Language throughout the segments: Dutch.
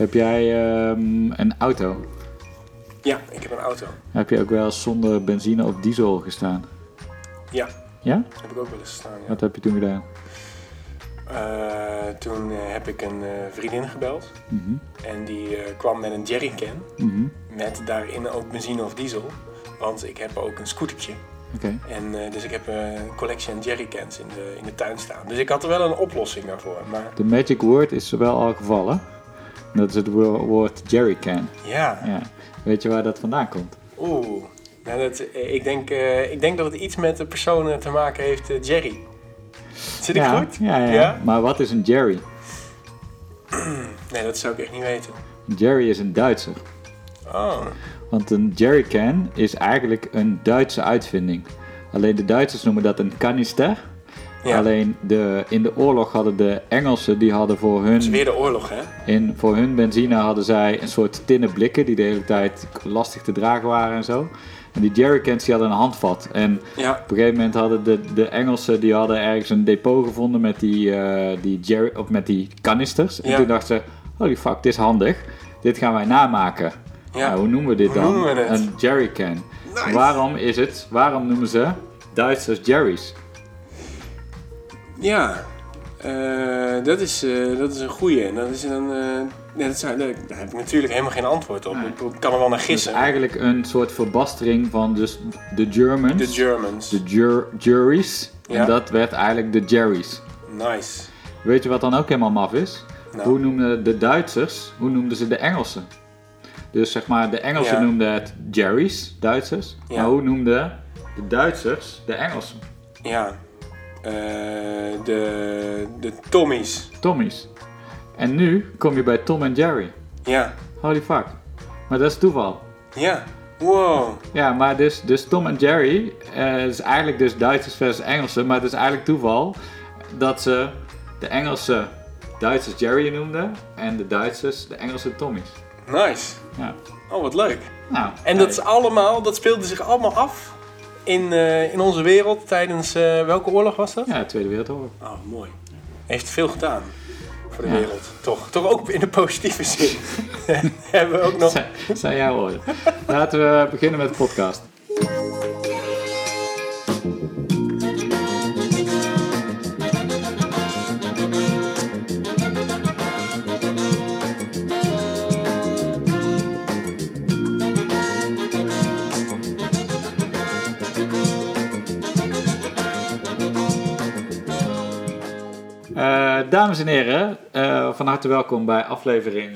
Heb jij ehm, een auto? Ja, ik heb een auto. Heb je ook wel eens zonder benzine of diesel gestaan? Ja, Ja? heb ik ook wel eens gestaan. Ja. Wat heb je toen gedaan? Eh, toen eh, heb ik een eh, vriendin gebeld. Mhm, En die kwam met een jerrycan. mhm. Met daarin ook benzine of diesel. Want ik heb ook een scootertje. Oké. En, dus ik heb een collection jerrycans in de, in de tuin staan. Dus ik had er wel een oplossing daarvoor. Maar De magic word is wel al gevallen. Dat is het wo- woord jerrycan. ja, Ja. Weet je waar dat vandaan komt? oeh. Nou, dat, eh, ik, denk, eh, ik denk dat het iets met de personen te maken heeft, eh, Jerry. Zit ik ja, goed? Ja, ja, Ja? Maar wat is een jerry? Nee, dat zou ik echt niet weten. Jerry is een Duitser. Oh, Want een jerrycan is eigenlijk een Duitse uitvinding. Alleen de Duitsers noemen dat een kanister. Ja. Alleen de, in de oorlog hadden de Engelsen, die hadden voor is hun, weer de oorlog, hè? in, voor hun benzine hadden zij een soort tinnen blikken die de hele tijd lastig te dragen waren en zo. En die jerrycans die hadden een handvat. En Ja, op een gegeven moment hadden de, de Engelsen die hadden ergens een depot gevonden met die, eh, die, jerry, of met die canisters. En toen dachten ze, holy fuck, dit is handig. Dit gaan wij namaken. Ja. Nou, hoe noemen we dit Hoe dan? we? Een jerrycan. Nice. Waarom is het, waarom noemen ze Duitsers jerry's? Ja. Eh, dat, is, eh, dat is een goeie. En dat is dan... eh, nee, dat zou, daar heb ik natuurlijk helemaal geen antwoord op. Nee. Ik kan er wel naar is gissen. eigenlijk een soort verbastering van dus de Germans, De Germans. de jur, juries. Ja. En dat werd eigenlijk de jerry's. Nice. Weet je wat dan ook helemaal maf is? Nou. Hoe noemden de Duitsers, hoe noemden ze de Engelsen? Dus zeg maar, de Engelsen Ja. noemden het Jerry's, Duitsers. Ja. Maar hoe noemden de Duitsers de Engelsen? Ja. Eh, de, de Tommies. Tommy's. En nu kom je bij Tom en Jerry. Ja. Holy fuck. Maar dat is toeval. Ja. Wow. Ja, maar dus, dus Tom en Jerry eh, is eigenlijk dus Duitsers versus Engelsen. Maar het is eigenlijk toeval dat ze de Engelsen Duitsers Jerry noemden. En de Duitsers de Engelsen Tommy's. Nice. Ja. Oh, wat leuk. Nou, En dat is allemaal, dat speelde zich allemaal af in, eh, in onze wereld tijdens, eh, welke oorlog was dat? Ja, Tweede Wereldoorlog. Oh, mooi. Heeft veel gedaan voor de Ja. wereld. Toch, toch ook in de positieve zin. Hebben we ook nog... Zijn, zijn jouw woorden. Laten we beginnen met de podcast. Dames en heren, eh, van harte welkom bij aflevering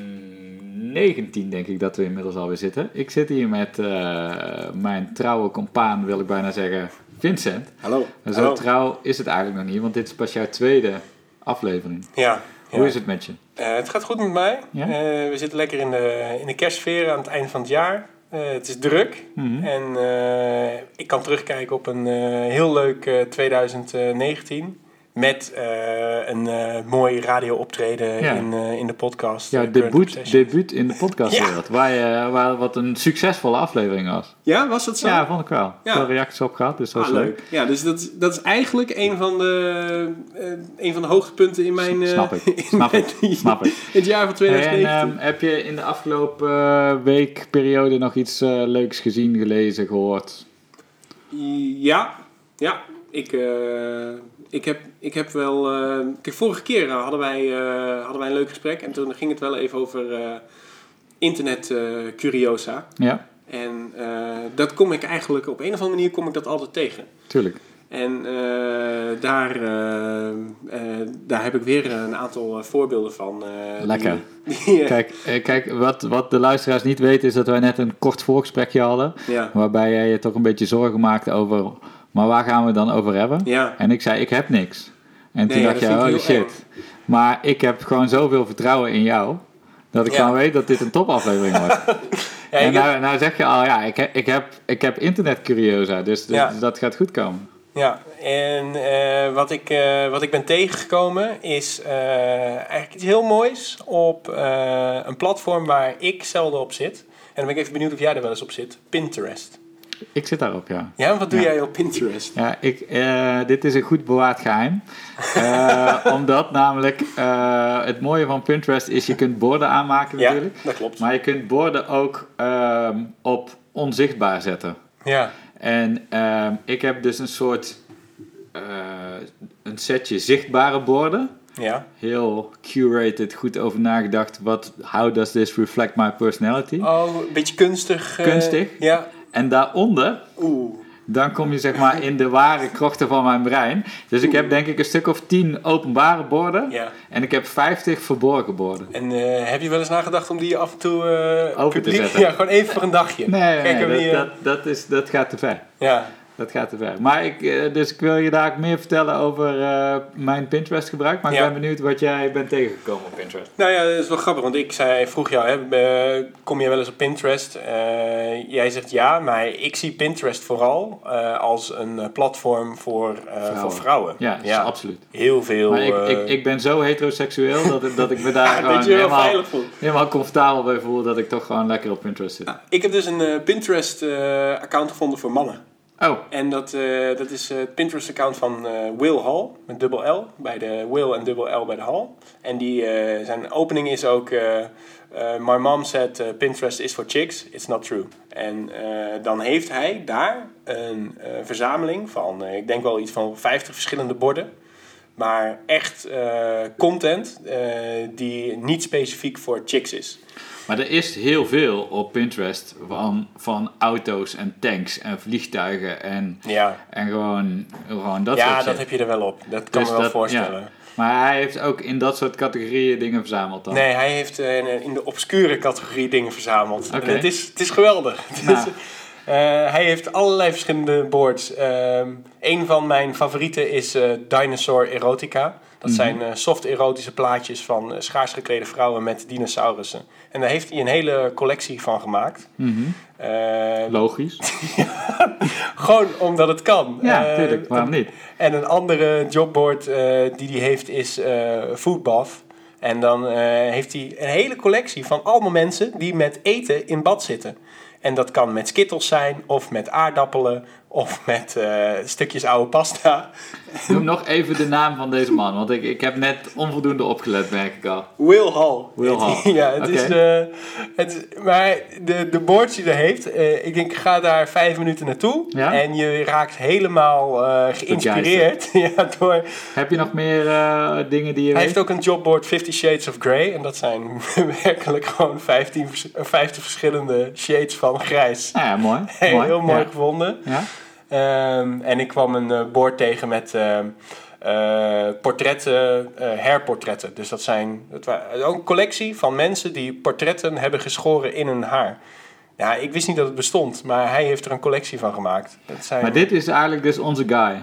19, denk ik dat we inmiddels alweer zitten. Ik zit hier met eh, mijn trouwe compaan, wil ik bijna zeggen, Vincent. Hallo. En zo trouw is het eigenlijk nog niet, want dit is pas jouw tweede aflevering. Ja. ja. Hoe is het met je? Eh, het gaat goed met mij. Ja? We zitten lekker in de, in de kerstsfeer aan het eind van het jaar. Het is druk. Mhm. En ik kan terugkijken op een heel leuk eh, 2019. Met eh, een eh, mooi radio-optreden Ja. in, eh, in de podcast. Current debuut, debuut in de podcastwereld, waar je, waar, wat een succesvolle aflevering was. Ja, was dat zo? Ja, vond ik wel. Ja. Veel reacties op gehad, dus dat Ah, was leuk. leuk. Ja, dus dat, dat is eigenlijk een van de, eh, een van de hoogtepunten in mijn... eh, Snap ik, in snap ik, snap ik. Het jaar van Hey, en 2019. ehm, heb je in de afgelopen weekperiode nog iets leuks gezien, gelezen, gehoord? Ja, ja. Ik, eh, ik, heb, ik heb wel... eh, kijk, vorige keer eh, hadden, wij, eh, hadden wij een leuk gesprek. En toen ging het wel even over internet curiosa. Ja, En dat kom ik eigenlijk... Op een of andere manier kom ik dat altijd tegen. tuurlijk. En daar, daar heb ik weer een aantal voorbeelden van. Lekker. Die, Kijk, kijk wat, wat de luisteraars niet weten is dat wij net een kort voorgesprekje hadden. ja, Waarbij jij je toch een beetje zorgen maakte over, maar waar gaan we dan over hebben? ja, En ik zei, ik heb niks. En toen Nee, dacht je, vind holy shit. Maar ik heb gewoon zoveel vertrouwen in jou, dat ik Ja. gewoon weet dat dit een topaflevering wordt. ja, en nou, nou zeg je al, ja, ik heb, ik heb, ik heb internet curiosa, dus, dus dat gaat goed komen. ja. en eh, wat, ik, eh, wat ik ben tegengekomen is eh, eigenlijk iets heel moois op een platform waar ik zelden op zit. En dan ben ik even benieuwd of jij er wel eens op zit. Pinterest. Ik zit daarop, ja. Ja, wat doe Ja. jij op Pinterest? Ja, ik, eh, dit is een goed bewaard geheim. Eh, omdat namelijk eh, het mooie van Pinterest is, je kunt borden aanmaken Ja, natuurlijk. dat klopt. Maar je kunt borden ook ehm, op onzichtbaar zetten. Ja, En ehm, ik heb dus een soort een setje zichtbare borden. ja. Heel curated, goed over nagedacht. Wat, how does this reflect my personality? Oh, een beetje kunstig. Kunstig? Ja. En daaronder, Oeh. dan kom je zeg maar in de ware krochten van mijn brein. Dus ik heb denk ik een stuk of 10 openbare borden. Ja. En ik heb 50 verborgen borden. En eh, heb je wel eens nagedacht om die af en toe eh, Open te zetten? Ja, gewoon even voor een dagje. Nee, dat, eh, dat, dat, is, dat gaat te ver. Ja. Dat gaat te ver. Maar ik, eh, dus ik wil je daar meer vertellen over eh, mijn Pinterest gebruik. Maar Ja. ik ben benieuwd wat jij bent tegengekomen op Pinterest. Nou ja, dat is wel grappig, want ik zei, vroeg jou, hè, kom je wel eens op Pinterest? Eh, jij zegt ja, maar ik zie Pinterest vooral als een platform voor, Vrouwen. voor vrouwen. Ja, is absoluut. Heel veel. Maar ik, ik, ik ben zo heteroseksueel dat, ik- dat ik me daar ja, gewoon helemaal, helemaal comfortabel bij voel. Dat ik toch gewoon lekker op Pinterest zit. Ik heb dus een eh, Pinterest-account gevonden voor mannen. Oh, En dat, eh, dat is eh, het Pinterest-account van eh, Will Hall, met dubbel L, bij de Will en dubbel L bij de Hall. En die, zijn opening is ook, my mom said Pinterest is for chicks, it's not true. En dan heeft hij daar een verzameling van, ik denk wel iets van 50 verschillende borden. Maar echt content die niet specifiek voor chicks is. Maar er is heel veel op Pinterest van, van auto's en tanks en vliegtuigen en, Ja, en gewoon, gewoon dat ja soort dat heb je er wel op. Dat kan Dus me wel dat- voorstellen. ja. Maar hij heeft ook in dat soort categorieën dingen verzameld dan. Nee, hij heeft eh, in- de obscure categorie dingen verzameld. En het, is, het is geweldig. Het Nou. is, eh, hij heeft allerlei verschillende boards. Ehm een van mijn favorieten is eh, Dinosaur Erotica. Dat Mhm. zijn eh, soft erotische plaatjes van eh, schaars geklede vrouwen met dinosaurussen. En daar heeft hij een hele collectie van gemaakt. Mhm. Eh, Logisch. gewoon omdat het kan. Ja, tuurlijk. Waarom niet? en een andere jobboard die hij heeft is Foodbath. En dan heeft hij een hele collectie van allemaal mensen die met eten in bad zitten. En dat kan met skittles zijn, of met aardappelen, of met eh, stukjes oude pasta. Noem nog even de naam van deze man, want ik, ik heb net onvoldoende opgelet, merk ik al. Will Hall. Will Hall. ja, het is, eh, het is... Maar de, de boards die hij heeft, eh, ik denk, ga daar vijf minuten naartoe. Ja? En je raakt helemaal geïnspireerd ja, door... Heb je nog meer dingen die je Hij weet? heeft ook een jobboard 50 Shades of Grey. En dat zijn werkelijk gewoon 15, vers- eh, 50 verschillende shades van grijs. Nou ja, mooi. Heel, heel mooi Ja. gevonden. Ja? Ehm, en ik kwam een eh, board tegen met ehm, eh, portretten, eh hairportretten. Dus dat zijn wa- ook een collectie van mensen die portretten hebben geschoren in hun haar. Ja, ik wist niet dat het bestond, maar hij heeft er een collectie van gemaakt. Dat zijn, Maar dit is eigenlijk dus onze guy.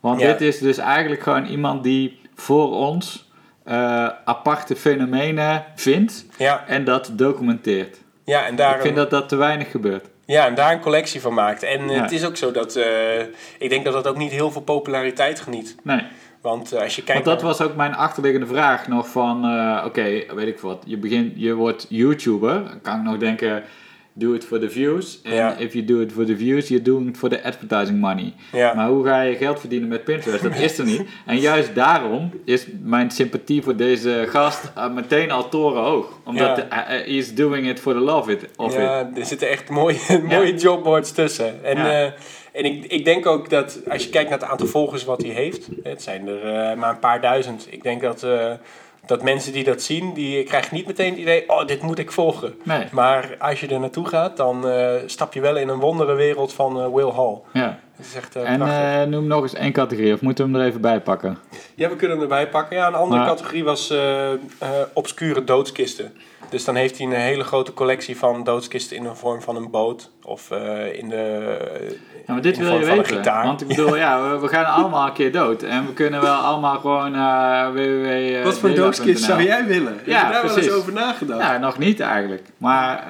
Want Ja. dit is dus eigenlijk gewoon iemand die voor ons eh, aparte fenomenen vindt ja, en dat documenteert. ja, en daar Ik vind dat dat te weinig gebeurt. Ja, en daar een collectie van maakt. En het is ook zo dat... eh, ik denk dat dat ook niet heel veel populariteit geniet. Nee. Want eh, als je kijkt... Want dat naar- was ook mijn achterliggende vraag nog van, eh, oké, weet ik wat, je, begint, je wordt YouTuber, dan kan ik nog denken, do it for the views. En Ja. if you do it for the views, you're doing it for the advertising money. Ja. Maar hoe ga je geld verdienen met Pinterest? Dat is er niet. En juist daarom is mijn sympathie voor deze gast eh, meteen al torenhoog. Omdat Ja. hij hij is doing it for the love it, of it. ja, er zitten echt mooie, mooie jobboards tussen. En, eh, en ik, ik denk ook dat als je kijkt naar het aantal volgers wat hij heeft, het zijn er eh, maar een paar duizend. Ik denk dat, eh, dat mensen die dat zien, die krijgen niet meteen het idee, oh, dit moet ik volgen. Nee, Maar als je er naartoe gaat, dan eh, stap je wel in een wondere wereld van eh, Will Hall. ja. Het is echt eh, En prachtig. eh, noem nog eens één categorie, of moeten we hem er even bij pakken? Ja, we kunnen hem erbij pakken. Ja, een andere Maar- categorie was eh, eh, obscure doodskisten. Dus dan heeft hij een hele grote collectie van doodskisten in de vorm van een boot. Of eh, in de... Ja, maar dit in de wil je vorm van een weten. gitaar. Want ik bedoel, ja, we, we gaan allemaal een keer dood. En we kunnen wel allemaal gewoon uh, www. Wat voor doodskist zou jij willen? Heb Ja, je daar wel eens over nagedacht? Ja, nog niet eigenlijk. Maar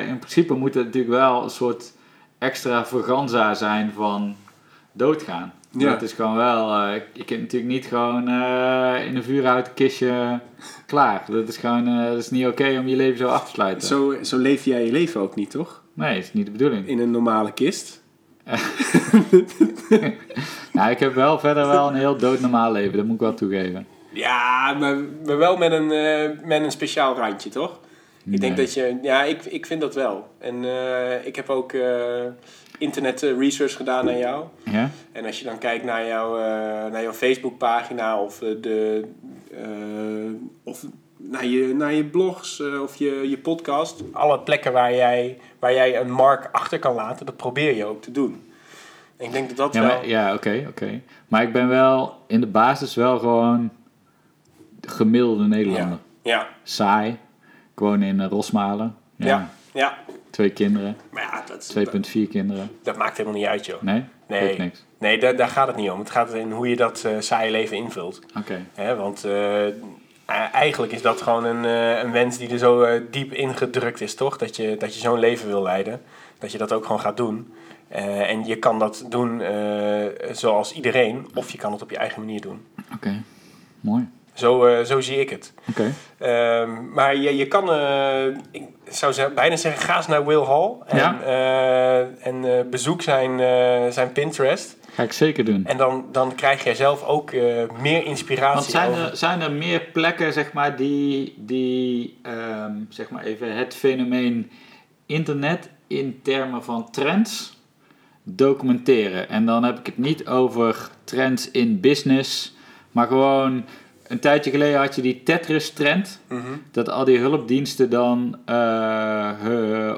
eh, in principe moet het natuurlijk wel een soort extravaganza zijn van doodgaan. Ja. Dat is gewoon wel, eh, je kunt natuurlijk niet gewoon eh, in een vuurhouten kistje klaar. Dat is gewoon, eh, dat is niet oké om je leven zo af te sluiten. Zo, zo leef jij je leven ook niet, toch? Nee, dat is niet de bedoeling. In een normale kist. nou, ik heb wel verder wel een heel doodnormaal leven, dat moet ik wel toegeven. Ja, maar, maar wel met een, eh, met een speciaal randje, toch? Ik denk dat je... Ja, ik, ik vind dat wel. En eh, ik heb ook eh, internet eh, research gedaan naar jou. Ja? En als je dan kijkt naar, jouw eh, naar jouw Facebookpagina of, de, of naar, je, naar je blogs of je, je podcast. Alle plekken waar jij, waar jij een mark achter kan laten, dat probeer je ook te doen. En ik denk dat dat Ja, wel... maar, ja oké, oké. Maar ik ben wel in de basis wel gewoon gemiddelde Nederlander. Ja, Saai. Ik woon in eh, Rosmalen. Ja. ja, ja. Twee kinderen. Maar ja, dat, 2,4 kinderen. dat maakt helemaal niet uit, joh. Nee? Nee. Niks. Nee, daar, daar gaat het niet om. Het gaat in hoe je dat eh, saaie leven invult. Oké. Want eh, e- eigenlijk is dat gewoon een, een wens die er zo diep ingedrukt is, toch? Dat je, dat je zo'n leven wil leiden. Dat je dat ook gewoon gaat doen. En je kan dat doen zoals iedereen, of je kan het op je eigen manier doen. Oké. Mooi. Zo, eh, zo zie ik het. Oké. Ehm, maar je, je kan, eh, ik zou ze- bijna zeggen, ga eens naar Will Hall en, Ja. eh, en bezoek zijn, zijn Pinterest. Ga ik zeker doen. En dan, dan krijg jij zelf ook meer inspiratie. Want zijn over- er, zijn er meer plekken, zeg maar, die, die ehm, zeg maar even het fenomeen internet in termen van trends documenteren? En dan heb ik het niet over trends in business, maar gewoon een tijdje geleden had je die Tetris-trend. Mhm. Dat al die hulpdiensten dan eh, he-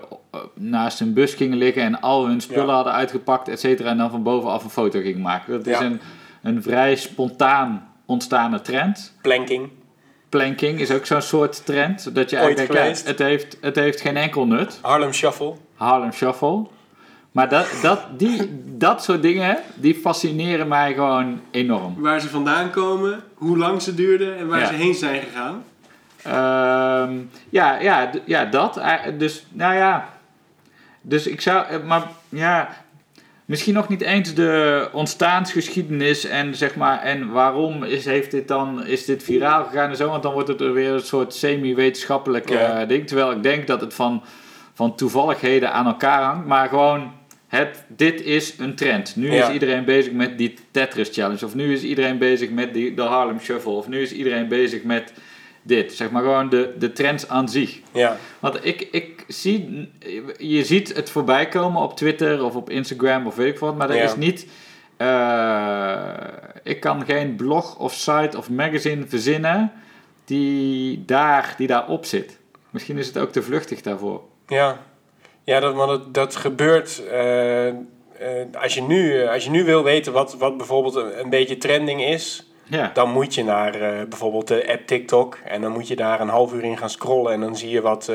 naast hun bus gingen liggen en al hun spullen Ja. hadden uitgepakt, et cetera. En dan van bovenaf een foto gingen maken. Dat is een, een vrij spontaan ontstaande trend. Planking. Planking is ook zo'n soort trend. Dat je Ooit eigenlijk ja, het, heeft, het heeft geen enkel nut. Harlem Shuffle. Harlem Shuffle. Maar dat, dat, die, dat soort dingen, die fascineren mij gewoon enorm. Waar ze vandaan komen, hoe lang ze duurden en waar Ja. ze heen zijn gegaan. Ehm, ja, ja, ja, dat. Eh, Dus, nou ja. Dus ik zou, eh, maar ja, misschien nog niet eens de ontstaansgeschiedenis en zeg maar, en waarom is, heeft dit dan, is dit viraal gegaan en zo, want dan wordt het er weer een soort semi-wetenschappelijk Ja. eh, ding. Terwijl ik denk dat het van, van toevalligheden aan elkaar hangt, maar gewoon. Het, dit is een trend. Nu Ja. is iedereen bezig met die Tetris Challenge. Of nu is iedereen bezig met die, de Harlem Shuffle. Of nu is iedereen bezig met dit. Zeg maar gewoon de, de trends aan zich. Ja. Want ik, ik zie, je ziet het voorbij komen op Twitter of op Instagram of weet ik wat, maar er Ja. is niet, eh, ik kan geen blog of site of magazine verzinnen die daar, die daarop zit. Misschien is het ook te vluchtig daarvoor. Ja, ja dat, maar dat, dat gebeurt. eh, eh, als, je nu, eh, als je nu wil weten wat, wat bijvoorbeeld een, een beetje trending is, Ja, dan moet je naar bijvoorbeeld de app TikTok. En dan moet je daar een half uur in gaan scrollen. En dan zie je wat,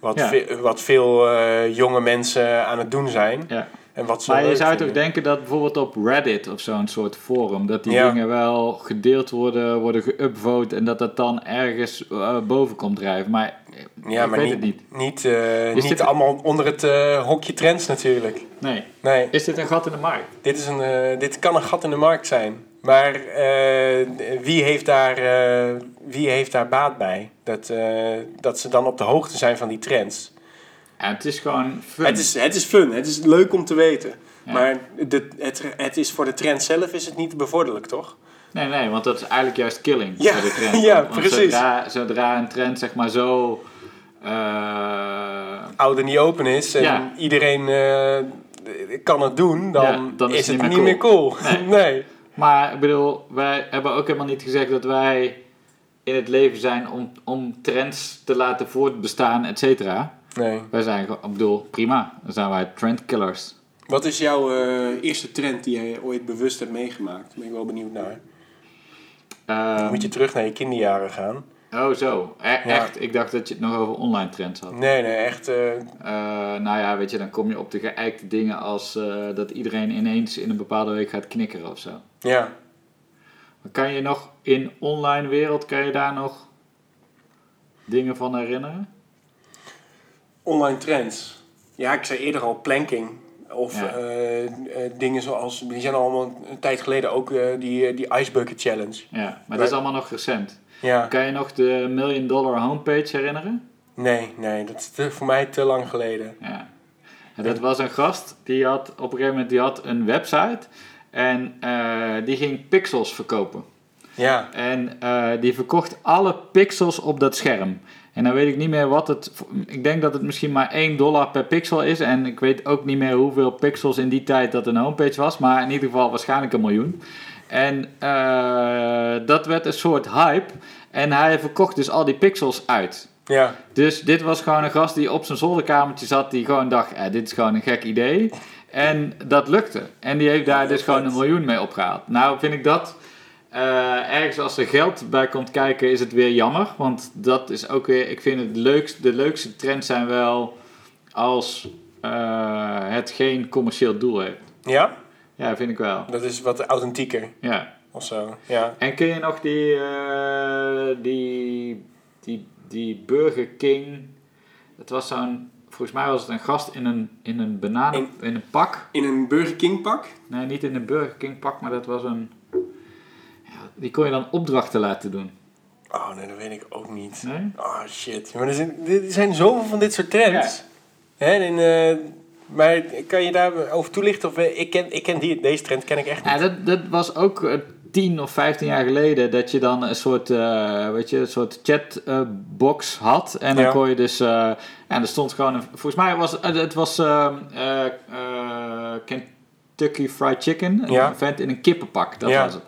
wat, Ja. ve- wat veel jonge mensen aan het doen zijn. ja. En wat ze Maar je zou toch denken dat bijvoorbeeld op Reddit of zo'n soort forum, dat die Ja. dingen wel gedeeld worden, worden geüpvote en dat dat dan ergens boven komt drijven. Maar Ja, ik maar niet, niet. niet, eh, niet dit- allemaal onder het eh, hokje trends natuurlijk. Nee. Nee. Is dit een gat in de markt? Dit, is een, eh, dit kan een gat in de markt zijn. Maar wie, heeft daar, wie heeft daar baat bij? Dat, dat ze dan op de hoogte zijn van die trends. Ja, het is gewoon fun. Het is, het is fun, het is leuk om te weten. Ja. Maar de, het, het is voor de trend zelf is het niet bevorderlijk, toch? Nee, nee, want dat is eigenlijk juist killing Ja, voor de trend. ja, Want- precies. Zodra, zodra een trend zeg maar zo... eh, Oud en niet open is en Ja. iedereen eh, kan het doen, dan, Ja, dan is, het niet meer cool. Nee. nee. maar ik bedoel, wij hebben ook helemaal niet gezegd dat wij in het leven zijn om, om trends te laten voortbestaan, et cetera. nee. Wij zijn gewoon, ik bedoel, prima. Dan zijn wij trendkillers. Wat is jouw eh, eerste trend die jij ooit bewust hebt meegemaakt? Daar ben ik wel benieuwd naar. Ehm, moet je terug naar je kinderjaren gaan. Oh, zo. E- Ja. Echt, ik dacht dat je het nog over online trends had. Nee, nee, echt. eh, Eh, nou ja, weet je, dan kom je op de geëikte dingen als eh, dat iedereen ineens in een bepaalde week gaat knikkeren of zo. ja. Maar kan je nog in online wereld, kan je daar nog dingen van herinneren? Online trends. Ja, ik zei eerder al planking. Of Ja. eh, eh, dingen zoals, die zijn allemaal een tijd geleden ook eh, die, die Ice Bucket Challenge. Ja, maar dat is allemaal nog recent. Ja, Kan je nog de Million Dollar Homepage herinneren? nee, nee, dat is te- voor mij te lang geleden. Ja. En dat was een gast die had op een gegeven moment die had een website en die ging pixels verkopen. Ja. En die verkocht alle pixels op dat scherm. En dan weet ik niet meer wat het. Ik denk dat het misschien maar 1 dollar per pixel is. En ik weet ook niet meer hoeveel pixels in die tijd dat een homepage was. Maar in ieder geval waarschijnlijk een miljoen. En eh, dat werd een soort hype. En hij verkocht dus al die pixels uit. Ja. Dus dit was gewoon een gast die op zijn zolderkamertje zat. Die gewoon dacht: eh, dit is gewoon een gek idee. En dat lukte. En die heeft daar dus gewoon een miljoen mee opgehaald. Nou, vind ik dat. Eh, ergens als er geld bij komt kijken, is het weer jammer. Want dat is ook weer. Ik vind het leukst, de leukste trends zijn wel als eh, het geen commercieel doel heeft. Ja? Ja, vind ik wel. Dat is wat authentieker Ja. of zo. Ja. En ken je nog die, eh, die, die, die Burger King? Het was zo'n, volgens mij was het een gast in een, in een banaan, in, In- een pak. In een Burger King pak? Nee, niet in een Burger King pak, maar dat was een, die kon je dan opdrachten laten doen. Oh nee, dat weet ik ook niet. Nee? Oh shit. Maar er zijn, er zijn zoveel van dit soort trends. Hè, en, eh, maar kan je daar over toelichten? Of, eh, ik ken, ik ken die, deze trend ken ik echt niet. Ja, dat, dat was ook eh, 10 of 15 jaar geleden dat je dan een soort, weet je, een soort chatbox had. En dan Ja. kon je dus, en er stond gewoon, een, volgens mij was het was Kentucky Fried Chicken, een Ja. vent in een kippenpak, dat Ja. was het.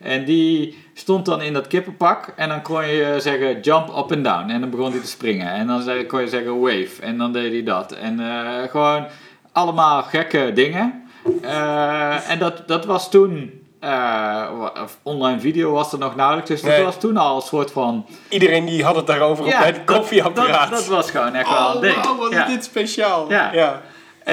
En die stond dan in dat kippenpak en dan kon je zeggen jump up and down. En dan begon hij te springen. En dan zei- kon je zeggen wave. En dan deed hij dat. En eh, gewoon allemaal gekke dingen. Eh, en dat, dat was toen... eh, of online video was er nog nauwelijks. Dus dat Nee. was toen al een soort van... Iedereen die had het daarover op bij het koffieapparaat. Dat, dat was gewoon echt wel een oh, ding. wow, wat Ja. is dit speciaal. Ja. En,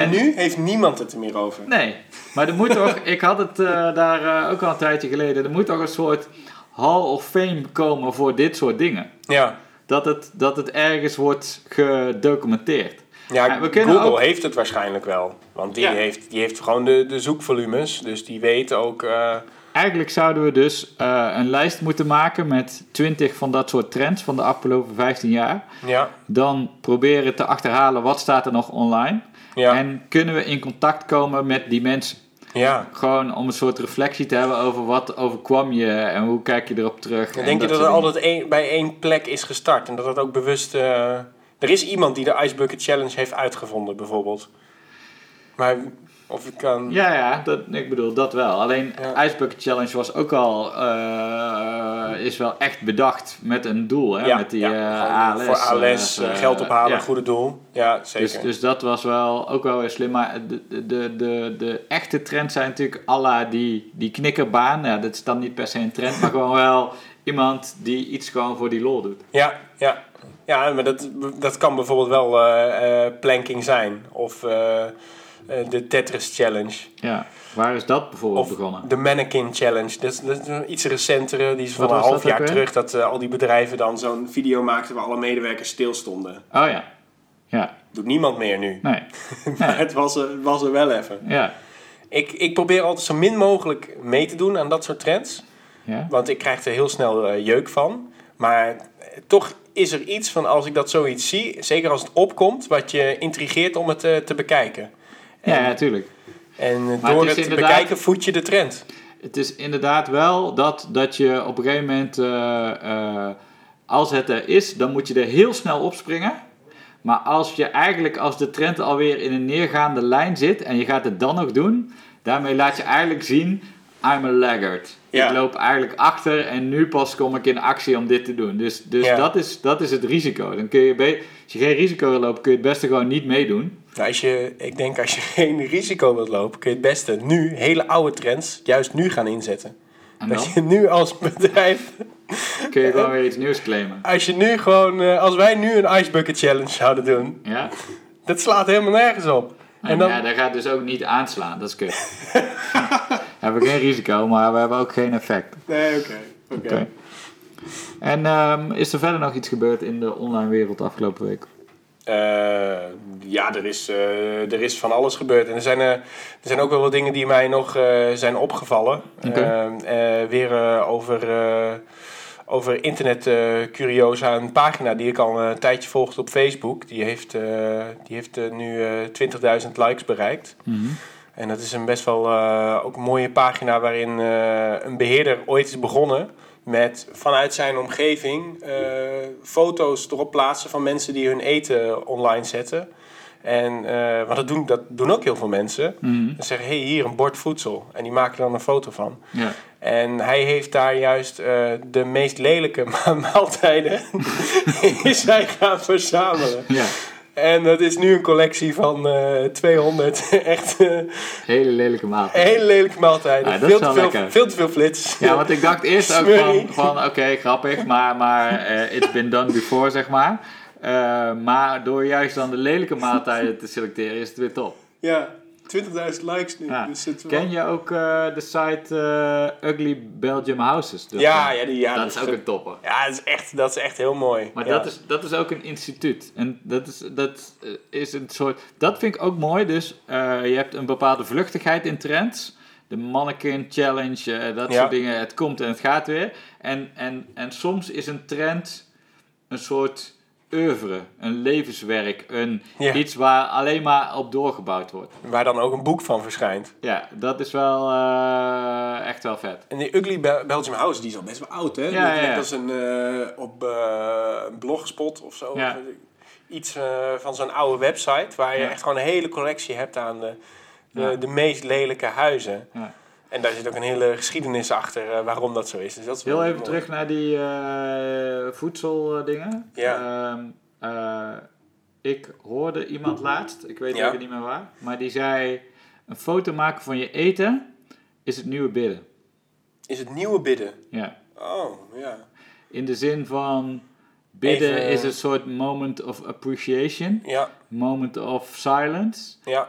En- nu heeft niemand het er meer over. Nee, maar er moet toch, ik had het eh, daar eh, ook al een tijdje geleden, er moet toch een soort Hall of Fame komen voor dit soort dingen. Ja. Dat het, dat het ergens wordt gedocumenteerd. Ja, we Google ook- heeft het waarschijnlijk wel. Want die, Ja. heeft, die heeft gewoon de, de zoekvolumes. Dus die weet ook... eh, Eigenlijk zouden we dus een lijst moeten maken met 20 van dat soort trends van de afgelopen 15 jaar. ja, Dan proberen te achterhalen wat staat er nog online. Ja, En kunnen we in contact komen met die mensen. ja. Gewoon om een soort reflectie te hebben over wat overkwam je en hoe kijk je erop terug. En denk je dat het altijd één- bij één plek is gestart. En dat het ook bewust... eh, er is iemand die de Ice Bucket Challenge heeft uitgevonden, bijvoorbeeld. Maar of het kan... Ja, ja, dat, ik bedoel dat wel. Alleen Ja. Ice Bucket Challenge was ook al, eh, is wel echt bedacht met een doel, hè? Ja, met die ja, eh, ALS. voor ALS, eh, geld ophalen, goede doel. Ja, zeker. Dus, dus dat was wel ook wel weer slim. Maar de, de, de, de, echte trends zijn natuurlijk alla die, die knikkerbaan. Ja, dat is dan niet per se een trend, maar gewoon wel iemand die iets gewoon voor die lol doet. Ja, ja. ja maar dat, dat kan bijvoorbeeld wel eh, planking zijn. Of de Tetris Challenge. Ja, waar is dat bijvoorbeeld Of begonnen? de Mannequin Challenge. Dat is, dat is een iets recentere. Die is van een half jaar weer? terug. Dat eh, al die bedrijven dan zo'n video maakten waar alle medewerkers stilstonden. Oh ja, ja, Doet niemand meer nu. nee, maar het was er, was er wel even. ja, Ik, ik probeer altijd zo min mogelijk mee te doen aan dat soort trends. ja. Want ik krijg er heel snel eh, jeuk van. Maar eh, toch is er iets van als ik dat zoiets zie, zeker als het opkomt, wat je intrigeert om het eh, te bekijken. Ja, natuurlijk. en Maar door het het, bekijken voed je de trend. Het is inderdaad wel dat, dat je op een gegeven moment, eh, eh, als het er is, dan moet je er heel snel op springen. Maar als je eigenlijk, als de trend alweer in een neergaande lijn zit en je gaat het dan nog doen, daarmee laat je eigenlijk zien, I'm a laggard. Ja. Ik loop eigenlijk achter en nu pas kom ik in actie om dit te doen. Dus, dus Ja. dat, is, dat is het risico. Dan kun je als je geen risico wil lopen, kun je het beste gewoon niet meedoen. Nou, als je, ik denk als je geen risico wilt lopen, kun je het beste nu hele oude trends juist nu gaan inzetten. En Dat je nu als bedrijf, kun je gewoon weer iets nieuws claimen. als je nu gewoon, eh, als wij nu een Ice Bucket Challenge zouden doen, Ja? dat slaat helemaal nergens op. En dan, Ja, dat gaat dus ook niet aanslaan, dat is kut. we hebben geen risico, maar we hebben ook geen effect. nee, oké. oké. Oké. En ehm, is er verder nog iets gebeurd in de online wereld afgelopen week? Eh, ja, er is, eh, er is van alles gebeurd. En er zijn, eh, er zijn ook wel wat dingen die mij nog zijn opgevallen. Oké. Eh, eh, weer over, over internet curiosa, een pagina die ik al een tijdje volgde op Facebook. Die heeft, die heeft nu eh 20.000 likes bereikt. Mhm. En dat is een best wel ook een mooie pagina waarin een beheerder ooit is begonnen met vanuit zijn omgeving eh, foto's erop plaatsen van mensen die hun eten online zetten. En eh, want dat doen, dat doen ook heel veel mensen. Mhm. Ze zeggen, hé, hey, hier een bord voedsel. En die maken dan een foto van. Ja. En hij heeft daar juist eh, de meest lelijke ma- maaltijden is hij gaan verzamelen. ja, En dat is nu een collectie van eh 200 echt eh, hele lelijke maaltijd. hele lelijke maaltijden. Ah, veel, te veel, te veel flits. Ja, want ik dacht eerst ook van, van oké, grappig, maar, maar eh, it's been done before, zeg maar. Maar door juist dan de lelijke maaltijden te selecteren is het weer top. Ja, 20.000 likes nu. Ja. Dus Ken je ook eh, de site eh, Ugly Belgium Houses? Dat, ja, ja, die, ja, dat is ook een topper. Ja, dat is echt, dat is echt heel mooi. Maar ja. dat, is, dat is ook een instituut. En dat is, dat eh, is een soort. Dat vind ik ook mooi. Dus je hebt een bepaalde vluchtigheid in trends. De mannequin challenge, dat Ja. soort dingen. Het komt en het gaat weer. En, en, en soms is een trend een soort oeuvre, een levenswerk, een, Ja. iets waar alleen maar op doorgebouwd wordt. Waar dan ook een boek van verschijnt. Ja, dat is wel eh, echt wel vet. En die Ugly Bel- Belgium House, die is al best wel oud, hè? Ja, dat, ja, ja. dat is een eh, op eh, een blogspot of zo. Ja. Iets eh, van zo'n oude website waar je Ja. echt gewoon een hele collectie hebt aan de, de, Ja. de meest lelijke huizen. Ja. En daar zit ook een hele geschiedenis achter eh, waarom dat zo is. Dus dat is Heel even mooi. terug naar die eh voedseldingen. Ja. Ehm, eh, ik hoorde iemand laatst, ik weet Ja. even niet meer waar, maar die zei: een foto maken van je eten is het nieuwe bidden. Is het nieuwe bidden? Ja. Oh, ja. In de zin van bidden Even- is een soort moment of appreciation, Ja, moment of silence, ja,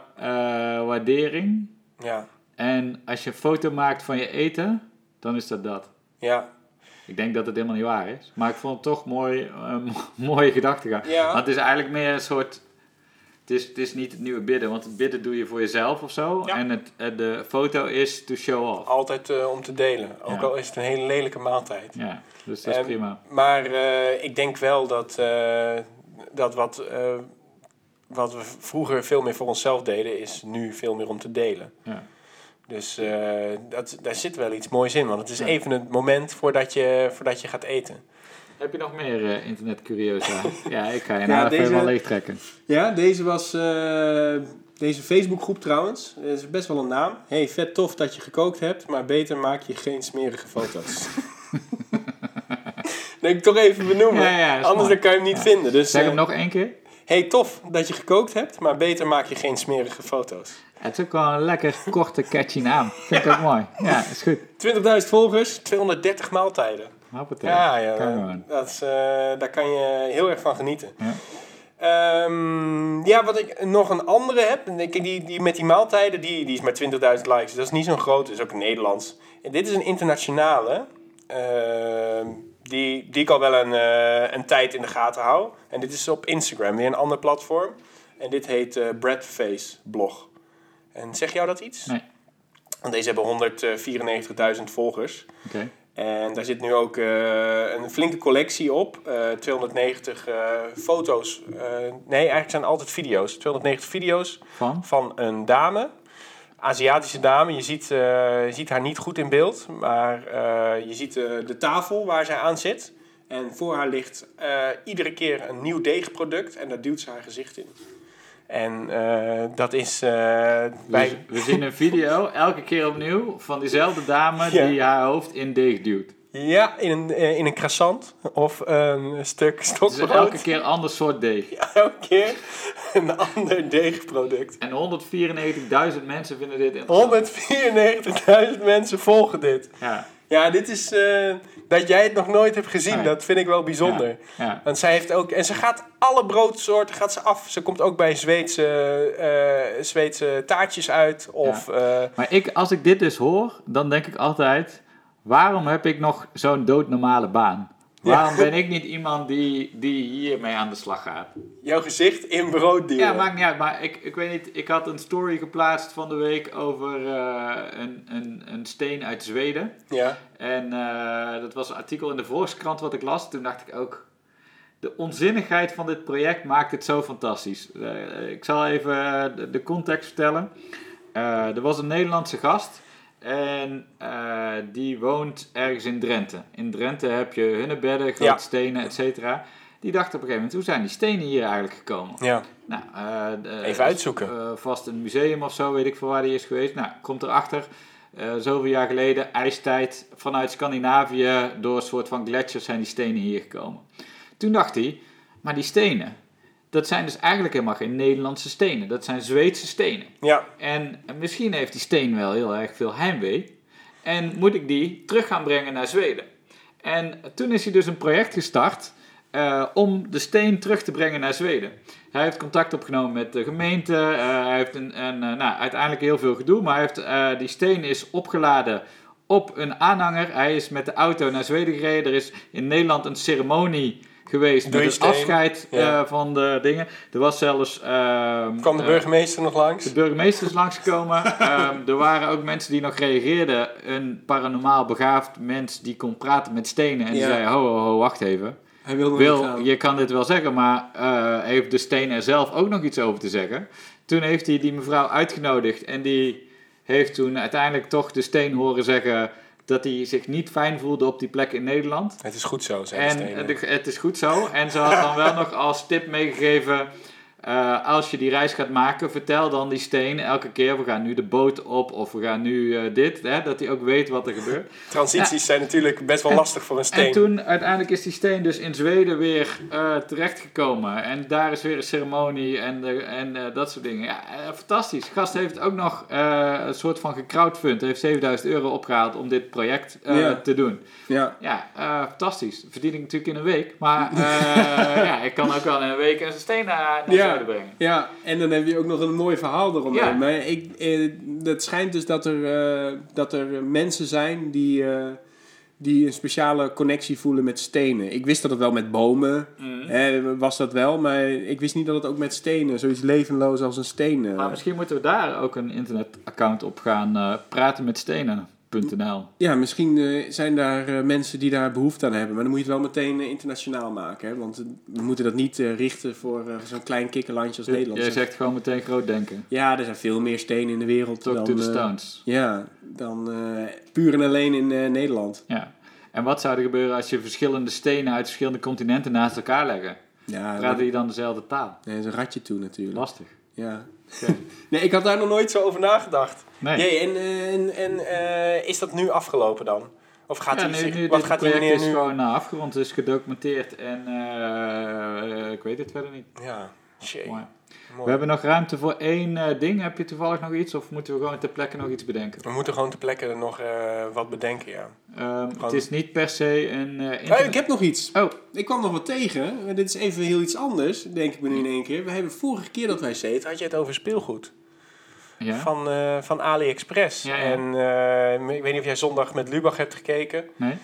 waardering. ja, En als je een foto maakt van je eten, dan is dat dat. ja. Ik denk dat het helemaal niet waar is. Maar ik vond het toch mooi, eh, mooie gedachtegang. Ja. Want het is eigenlijk meer een soort... Het is, het is niet het nieuwe bidden, want het bidden doe je voor jezelf of zo. Ja. En het, eh, de foto is to show off. Altijd eh, om te delen. Ook Ja. al is het een hele lelijke maaltijd. Ja, dus dat is En- prima. Maar ik denk wel dat, dat wat, wat we vroeger veel meer voor onszelf deden, is nu veel meer om te delen. Ja. Dus eh, dat, daar zit wel iets moois in, want het is Ja. even het moment voordat je, voordat je gaat eten. Heb je nog meer internet curiosa? ja, ik ga je Ja, nou even helemaal leeg trekken. Ja, deze was eh, deze Facebookgroep trouwens. Dat is best wel een naam. Hey, vet tof dat je gekookt hebt, maar beter maak je geen smerige foto's. Denk ik toch even benoemen. Ja, Anders dan kan je hem niet vinden. Dus, Zeg hem nog één keer. hey, tof dat je gekookt hebt, maar beter maak je geen smerige foto's. Het is ook wel een lekker korte, catchy naam. Vind ik ook mooi. Ja, is goed. 20.000 volgers, 230 maaltijden. Hoppatee. Ja, ja Kan dat is, eh, daar kan je heel erg van genieten. Ja. Ehm, ja, wat ik nog een andere heb, die, die met die maaltijden, die, die is maar 20.000 likes. Dat is niet zo'n groot, is ook Nederlands. En dit is een internationale, ehm, die, die ik al wel een, eh, een tijd in de gaten hou. En dit is op Instagram, weer een ander platform. En dit heet eh Breadface Blog. En zeg jou dat iets? Nee. Want deze hebben 194.000 volgers. Oké. En daar zit nu ook eh, een flinke collectie op. Eh, 290 eh, foto's. Eh, nee, eigenlijk zijn het altijd video's. 290 video's Van? van een dame. Aziatische dame. Je ziet, je ziet haar niet goed in beeld. Maar je ziet de tafel waar zij aan zit. En voor haar ligt iedere keer een nieuw deegproduct. En daar duwt ze haar gezicht in. En eh, dat is Dus bij... we zien een video elke keer opnieuw van diezelfde dame Ja. die haar hoofd in deeg duwt. Ja, in een, eh, in een croissant of een stuk Dus stokbrood. elke keer een ander soort deeg. Ja, elke keer een ander deegproduct. En 194.000 mensen vinden dit interessant. 194.000 mensen volgen dit. Ja, Ja, dit is... dat jij het nog nooit hebt gezien, Nee. dat vind ik wel bijzonder. ja. Want zij heeft ook... En ze gaat alle broodsoorten gaat ze af. Ze komt ook bij Zweedse, eh, Zweedse taartjes uit. Of... eh, Maar ik, als ik dit dus hoor, dan denk ik altijd... Waarom heb ik nog zo'n doodnormale baan? Waarom ben ik niet iemand die, die hiermee aan de slag gaat? Jouw gezicht in brooddeal. Ja, maakt niet uit. Maar ik, ik weet niet, ik had een story geplaatst van de week over eh, een, een, een steen uit Zweden. Ja. En eh, dat was een artikel in de Volkskrant wat ik las. Toen dacht ik ook, de onzinnigheid van dit project maakt het zo fantastisch. Eh, ik zal even de, de context vertellen. Er was een Nederlandse gast en eh, die woont ergens in Drenthe. In Drenthe heb je hunnebedden, grote Ja. stenen, et cetera. Die dacht op een gegeven moment, hoe zijn die stenen hier eigenlijk gekomen? Ja. Nou, eh, Even uitzoeken. eh, vast een museum of zo, weet ik veel waar die is geweest. Nou, komt erachter, zoveel jaar geleden, ijstijd, vanuit Scandinavië, door een soort van gletsjers zijn die stenen hier gekomen. Toen dacht hij, maar die stenen, dat zijn dus eigenlijk helemaal geen Nederlandse stenen. Dat zijn Zweedse stenen. Ja. En misschien heeft die steen wel heel erg veel heimwee. En moet ik die terug gaan brengen naar Zweden. En toen is hij dus een project gestart eh, om de steen terug te brengen naar Zweden. Hij heeft contact opgenomen met de gemeente. eh, hij heeft een, een, eh, nou, uiteindelijk heel veel gedoe. Maar hij heeft, die steen is opgeladen op een aanhanger. Hij is met de auto naar Zweden gereden. Er is in Nederland een ceremonie geweest met het afscheid eh, van de dingen. Er was zelfs... ehm, Kwam de eh, burgemeester nog langs? de burgemeester is langsgekomen. Ehm, er waren ook mensen die nog reageerden. Een paranormaal begaafd mens die kon praten met stenen. En die zei, ho, ho, ho, wacht even. Hij wilde Wil, je kan dit wel zeggen, maar eh, heeft de steen er zelf ook nog iets over te zeggen? Toen heeft hij die mevrouw uitgenodigd. En die heeft toen uiteindelijk toch de steen horen zeggen... dat hij zich niet fijn voelde op die plek in Nederland. Het is goed zo, zei En de- het is goed zo. En ze had dan wel nog als tip meegegeven. Eh, als je die reis gaat maken, vertel dan die steen elke keer. We gaan nu de boot op of we gaan nu eh, dit. Hè, dat hij ook weet wat er gebeurt. Transities zijn natuurlijk best wel En- lastig voor een steen. En toen uiteindelijk is die steen dus in Zweden weer eh, terechtgekomen. En daar is weer een ceremonie en, de, en eh, dat soort dingen. Ja, fantastisch. De gast heeft ook nog eh, een soort van gecrowdfund. Heeft 7000 euro opgehaald om dit project eh, Ja. te doen. Ja. Ja, eh, fantastisch. Verdien ik natuurlijk in een week. Maar eh, ja, ik kan ook wel in een week een steen naar, naar Ja. Brengen. Ja, en dan heb je ook nog een mooi verhaal eromheen. Ja. Maar ik, eh, het schijnt dus dat er, eh, dat er mensen zijn die, eh, die een speciale connectie voelen met stenen. Ik wist dat het wel met bomen Mhm. hè, was dat wel, maar ik wist niet dat het ook met stenen, zoiets levenloos als een steen. eh. Maar misschien moeten we daar ook een internetaccount op gaan eh, praten met stenen.nl. Ja, misschien eh, zijn daar eh, mensen die daar behoefte aan hebben. Maar dan moet je het wel meteen eh, internationaal maken. Hè? Want we moeten dat niet richten voor zo'n klein kikkerlandje als Nederland. Jij zegt gewoon meteen groot denken. Ja, er zijn veel meer stenen in de wereld Talk dan, to the stones. ja, dan puur en alleen in Nederland. Ja. En wat zou er gebeuren als je verschillende stenen uit verschillende continenten naast elkaar leggen? Ja, Praten dat die dan dezelfde taal? nee, is een ratje toe natuurlijk. Lastig. Ja. Nee, ik had daar nog nooit zo over nagedacht. Nee. Jee, en eh, en, en eh, is dat nu afgelopen dan? Of gaat ja, hij nu, wat gaat die project meneer is nu... gewoon uh, afgerond, het is gedocumenteerd en eh, ik weet het verder niet. Ja. Mooi. Mooi. We hebben nog ruimte voor één eh, ding. Heb je toevallig nog iets of moeten we gewoon ter plekke nog iets bedenken? We moeten gewoon ter plekke nog eh, wat bedenken, ja. Ehm, Het is niet per se een eh, ik heb nog iets. Oh, Ik kwam nog wat tegen. Dit is even heel iets anders, denk ik me nu in één keer. We hebben vorige keer dat wij zeten, had je het over speelgoed. ja. Van, van AliExpress. Ja, ja. En ik weet niet of jij zondag met Lubach hebt gekeken. Nee?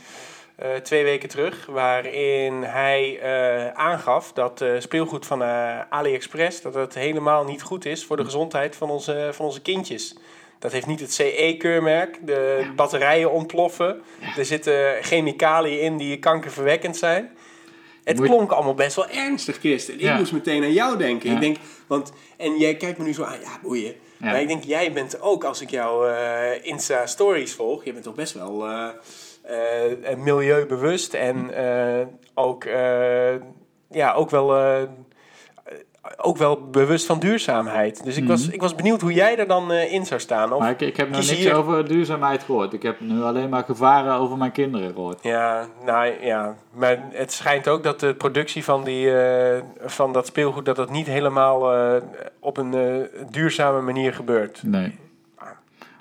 Eh, twee weken terug, waarin hij eh, aangaf dat eh, speelgoed van eh, AliExpress dat het helemaal niet goed is voor de gezondheid van onze, van onze kindjes. Dat heeft niet het CE-keurmerk. De batterijen ontploffen. Er zitten chemicaliën in die kankerverwekkend zijn. Het Moet- klonk allemaal best wel ernstig, Kirsten. Ik Ja. moest meteen aan jou denken. Ja. Ik denk, want, en jij kijkt me nu zo aan, ja, boeien. Ja. Maar ik denk, jij bent ook, als ik jouw eh, Insta-stories volg, je bent toch best wel milieubewust en eh, ook, eh, ja, ook wel... eh, ook wel bewust van duurzaamheid. Dus ik, was, ik was benieuwd hoe jij er dan eh, in zou staan. Of, Maar ik, ik heb nog kies niks hier- over duurzaamheid gehoord. Ik heb nu alleen maar gevaren over mijn kinderen gehoord. Ja, nou ja, maar het schijnt ook dat de productie van, die, eh, van dat speelgoed... dat dat niet helemaal eh, op een eh, duurzame manier gebeurt. Nee.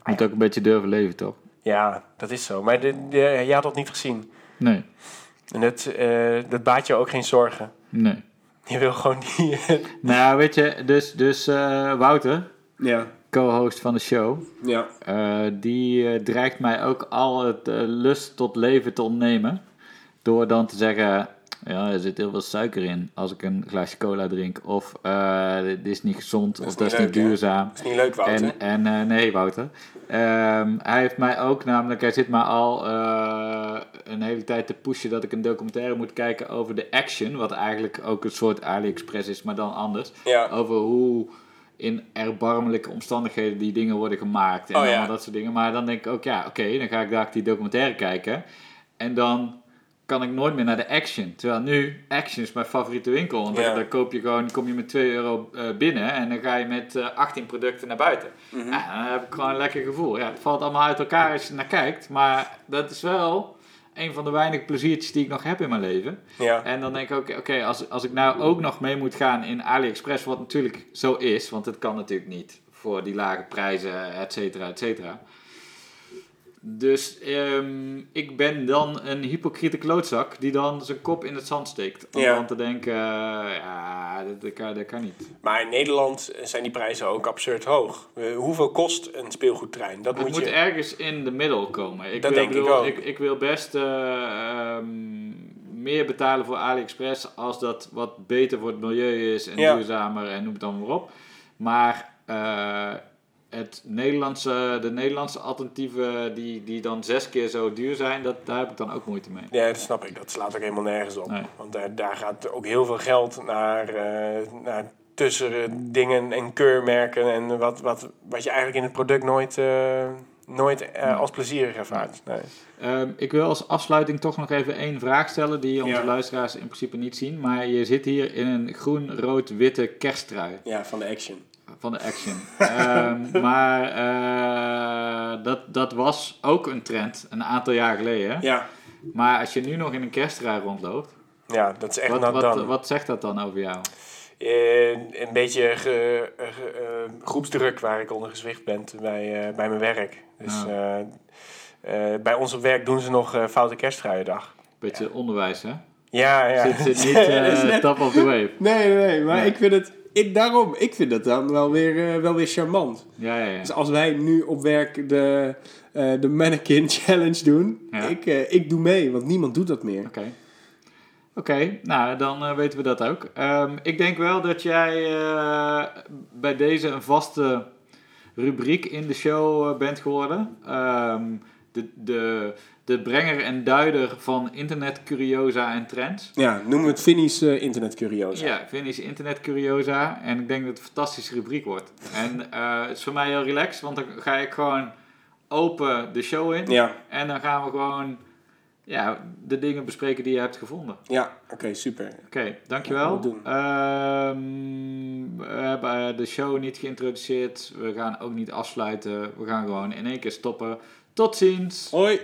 Je moet ook een beetje durven leven, toch? Ja, dat is zo. Maar de, de, jij had dat niet gezien. Nee. En dat, eh, dat baat je ook geen zorgen. Nee. Je wil gewoon die... Nou, weet je, dus, dus eh, Wouter, ja, co-host van de show, ja. eh, die eh, dreigt mij ook al het eh, lust tot leven te ontnemen. door dan te zeggen, ja, er zit heel veel suiker in als ik een glaasje cola drink. Of eh, dit is niet gezond, Dat is of dat is niet hè? duurzaam. Dat is niet leuk, Wouter. En, en eh, nee, Wouter. Ehm, hij heeft mij ook namelijk, hij zit me al eh, een hele tijd te pushen dat ik een documentaire moet kijken over de Action. Wat eigenlijk ook een soort AliExpress is, maar dan anders. ja. Over hoe in erbarmelijke omstandigheden die dingen worden gemaakt. En Oh, ja. allemaal dat soort dingen. Maar dan denk ik ook, ja, oké, dan ga ik daar die documentaire kijken. En dan kan ik nooit meer naar de Action. Terwijl nu, Action is mijn favoriete winkel. Want dan, dan koop je gewoon, kom je met 2 euro eh, binnen en dan ga je met eh, 18 producten naar buiten. Mhm. Ja, dan heb ik gewoon een lekker gevoel. Ja, het valt allemaal uit elkaar als je naar kijkt. Maar dat is wel een van de weinige pleziertjes die ik nog heb in mijn leven. ja. En dan denk ik ook, oké, als, als ik nou ook nog mee moet gaan in AliExpress, wat natuurlijk zo is, want het kan natuurlijk niet voor die lage prijzen, et cetera, et cetera. Dus ehm, ik ben dan een hypocriete klootzak die dan zijn kop in het zand steekt. Om Ja. dan te denken, eh, ja, dat, dat, kan, dat kan niet. Maar in Nederland zijn die prijzen ook absurd hoog. Hoeveel kost een speelgoedtrein? Dat Het moet moet je... ergens in de middel komen. Ik Dat wil, denk ik ook. Ik, ik wil best eh, ehm, meer betalen voor AliExpress als dat wat beter voor het milieu is en Ja. duurzamer en noem het dan maar op. Maar eh, het Nederlandse, de Nederlandse alternatieven die, die dan zes keer zo duur zijn, dat, daar heb ik dan ook moeite mee. Ja, dat snap ik. Dat slaat ook helemaal nergens op. Nee. Want daar, daar gaat ook heel veel geld naar, eh, naar tussen dingen en keurmerken. En wat, wat, wat je eigenlijk in het product nooit, eh, nooit eh, Nee. als plezierig ervaart. Nee. Ehm, ik wil als afsluiting toch nog even één vraag stellen die onze Ja. luisteraars in principe niet zien. Maar je zit hier in een groen-rood-witte kersttrui. Ja, van de action. Van de Action. Ehm, maar eh, dat, dat was ook een trend een aantal jaar geleden. Ja, Maar als je nu nog in een kersttrui rondloopt, ja dat is echt wat, dan. wat zegt dat dan over jou? Eh, een beetje ge- ge- eh, groepsdruk waar ik onder gezwicht ben bij, bij mijn werk. Dus Ja. bij ons op werk doen ze nog foute kersttruiendag. Beetje onderwijs, hè? Ja, ja. Zit, zit niet Is net- top of the wave. Nee, nee, nee, maar ik vind het... Ik, daarom, ik vind het dan wel weer, eh, wel weer charmant. Ja, ja, ja. Dus als wij nu op werk de, eh, de Mannequin Challenge doen, Ja. ik, eh, ik doe mee, want niemand doet dat meer. Oké. Oké, nou dan weten we dat ook. Ehm, ik denk wel dat jij bij deze een vaste rubriek in de show bent geworden. Ehm, de, de, de brenger en duider van internet curiosa en trends. Ja, noemen we het Finnies eh internet curiosa. Ja, Finnish internet curiosa. En ik denk dat het een fantastische rubriek wordt. En eh, het is voor mij heel relaxed, want dan ga ik gewoon open de show in. Ja, En dan gaan we gewoon ja, de dingen bespreken die je hebt gevonden. ja oké, super. Oké, dankjewel. We. Ehm, we hebben eh, de show niet geïntroduceerd. We gaan ook niet afsluiten. We gaan gewoon in één keer stoppen. Tot ziens! Hoi!